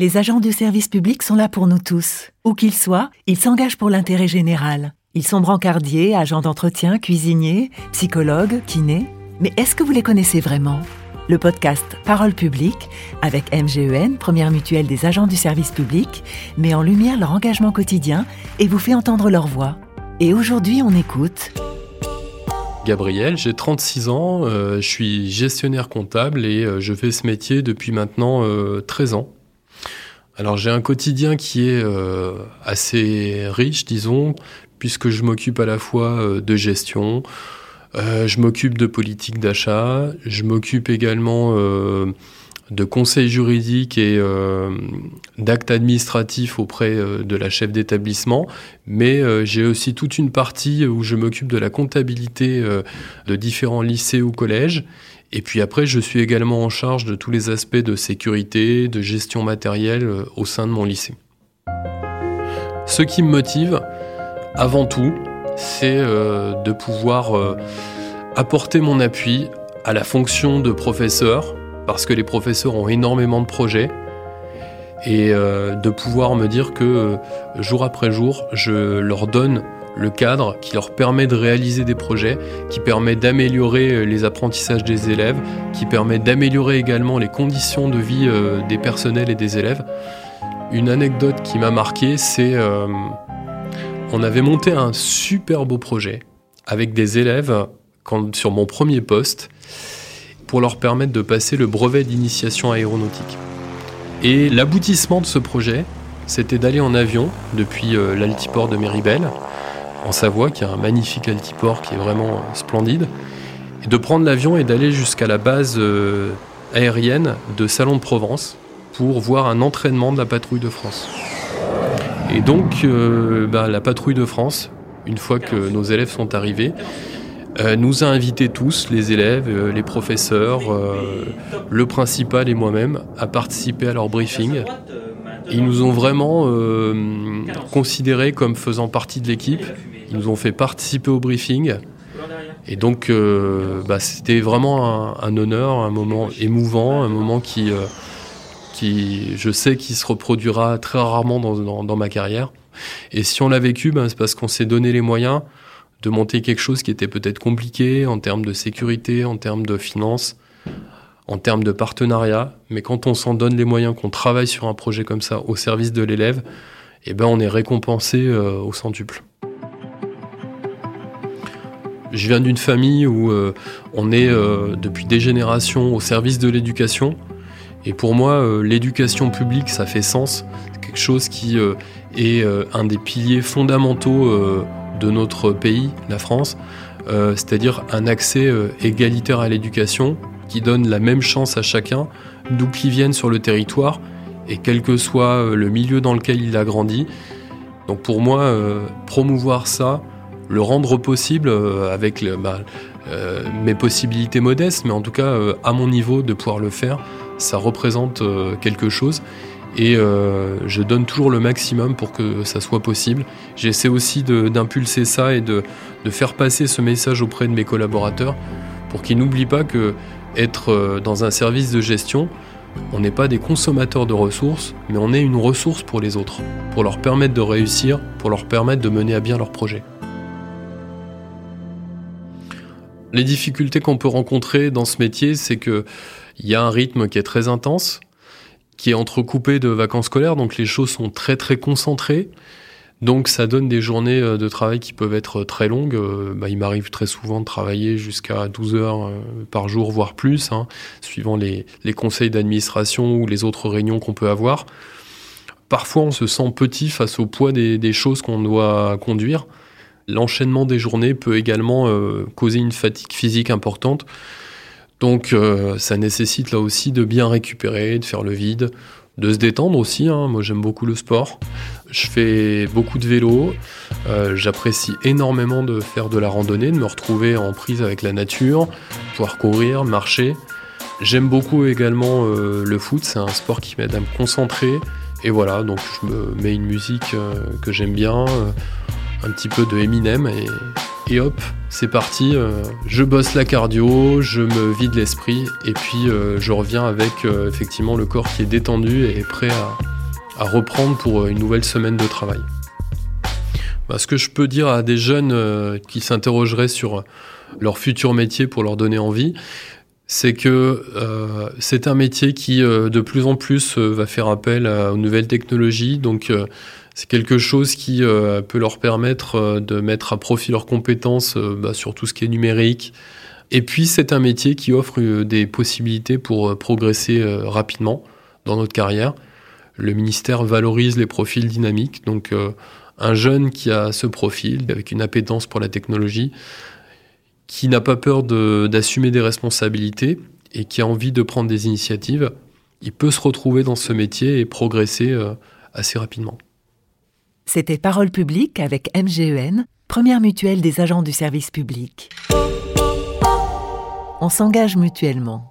Les agents du service public sont là pour nous tous. Où qu'ils soient, ils s'engagent pour l'intérêt général. Ils sont brancardiers, agents d'entretien, cuisiniers, psychologues, kinés. Mais est-ce que vous les connaissez vraiment? Le podcast Parole publique, avec MGEN, première mutuelle des agents du service public, met en lumière leur engagement quotidien et vous fait entendre leur voix. Et aujourd'hui, on écoute. Gabriel, j'ai 36 ans, euh, je suis gestionnaire comptable et euh, je fais ce métier depuis maintenant 13 euh, ans. Alors j'ai un quotidien qui est assez riche, disons, puisque je m'occupe à la fois de gestion, je m'occupe de politique d'achat, je m'occupe également de conseils juridiques et euh, d'actes administratifs auprès euh, de la chef d'établissement, mais euh, j'ai aussi toute une partie où je m'occupe de la comptabilité de différents lycées ou collèges. Et puis après, je suis également en charge de tous les aspects de sécurité, de gestion matérielle au sein de mon lycée. Ce qui me motive, avant tout, c'est de pouvoir apporter mon appui à la fonction de professeur parce que les professeurs ont énormément de projets et euh, de pouvoir me dire que euh, jour après jour, je leur donne le cadre qui leur permet de réaliser des projets, qui permet d'améliorer euh, les apprentissages des élèves, qui permet d'améliorer également les conditions de vie des personnels et des élèves. Une anecdote qui m'a marqué, c'est on avait monté un super beau projet avec des élèves sur mon premier poste pour leur permettre de passer le brevet d'initiation aéronautique. Et l'aboutissement de ce projet, c'était d'aller en avion depuis euh, l'altiport de Méribel, en Savoie, qui est un magnifique altiport qui est vraiment euh, splendide, et de prendre l'avion et d'aller jusqu'à la base euh, aérienne de Salon de Provence pour voir un entraînement de la patrouille de France. Et donc, bah, la patrouille de France, une fois que nos élèves sont arrivés, euh, nous a invités tous, les élèves, euh, les professeurs, euh, le principal et moi-même, à participer à leur briefing. Ils nous ont vraiment considérés comme faisant partie de l'équipe. Ils nous ont fait participer au briefing. Et donc, bah, c'était vraiment un, honneur, un moment émouvant, un moment qui, qui je sais, qui se reproduira très rarement dans, ma carrière. Et si on l'a vécu, bah, c'est parce qu'on s'est donné les moyens de monter quelque chose qui était peut-être compliqué en termes de sécurité, en termes de finances, en termes de partenariat. Mais quand on s'en donne les moyens, qu'on travaille sur un projet comme ça au service de l'élève, eh ben on est récompensé euh, au centuple. Je viens d'une famille où euh, on est euh, depuis des générations au service de l'éducation. Et pour moi, l'éducation publique, ça fait sens. C'est quelque chose qui est un des piliers fondamentaux de notre pays, la France, c'est-à-dire un accès égalitaire à l'éducation qui donne la même chance à chacun, d'où qu'il vienne sur le territoire, et quel que soit euh, le milieu dans lequel il a grandi. Donc pour moi, promouvoir ça, le rendre possible avec bah, mes possibilités modestes, mais en tout cas à mon niveau de pouvoir le faire, ça représente quelque chose et euh, je donne toujours le maximum pour que ça soit possible. J'essaie aussi d'impulser ça et de, faire passer ce message auprès de mes collaborateurs pour qu'ils n'oublient pas que être euh, dans un service de gestion, on n'est pas des consommateurs de ressources, mais on est une ressource pour les autres, pour leur permettre de réussir, pour leur permettre de mener à bien leur projet. Les difficultés qu'on peut rencontrer dans ce métier, c'est qu'il y a un rythme qui est très intense, qui est entrecoupé de vacances scolaires, donc les choses sont très très concentrées. Donc ça donne des journées euh, de travail qui peuvent être très longues. Euh, bah, il m'arrive très souvent de travailler jusqu'à 12 heures euh, par jour, voire plus, hein, suivant les, conseils d'administration ou les autres réunions qu'on peut avoir. Parfois on se sent petit face au poids des, choses qu'on doit conduire. L'enchaînement des journées peut également causer une fatigue physique importante. Donc euh, ça nécessite là aussi de bien récupérer, de faire le vide, de se détendre aussi. Hein. Moi j'aime beaucoup le sport. Je fais beaucoup de vélo. Euh, j'apprécie énormément de faire de la randonnée, de me retrouver en prise avec la nature, pouvoir courir, marcher. J'aime beaucoup également euh, le foot, c'est un sport qui m'aide à me concentrer. Et voilà, donc je me mets une musique que j'aime bien, un petit peu de Eminem et, hop, c'est parti. Euh, je bosse la cardio, je me vide l'esprit et puis euh, je reviens avec euh, effectivement le corps qui est détendu et prêt à, à reprendre pour une nouvelle semaine de travail. Bah, ce que je peux dire à des jeunes qui s'interrogeraient sur leur futur métier pour leur donner envie, c'est que euh, c'est un métier qui euh, de plus en plus euh, va faire appel aux nouvelles technologies. Donc c'est quelque chose qui peut leur permettre de mettre à profit leurs compétences bah, sur tout ce qui est numérique. Et puis c'est un métier qui offre des possibilités pour progresser rapidement dans notre carrière. Le ministère valorise les profils dynamiques. Donc un jeune qui a ce profil, avec une appétence pour la technologie, qui n'a pas peur d'assumer des responsabilités et qui a envie de prendre des initiatives, il peut se retrouver dans ce métier et progresser euh, assez rapidement. C'était Parole publique avec MGEN, première mutuelle des agents du service public. On s'engage mutuellement.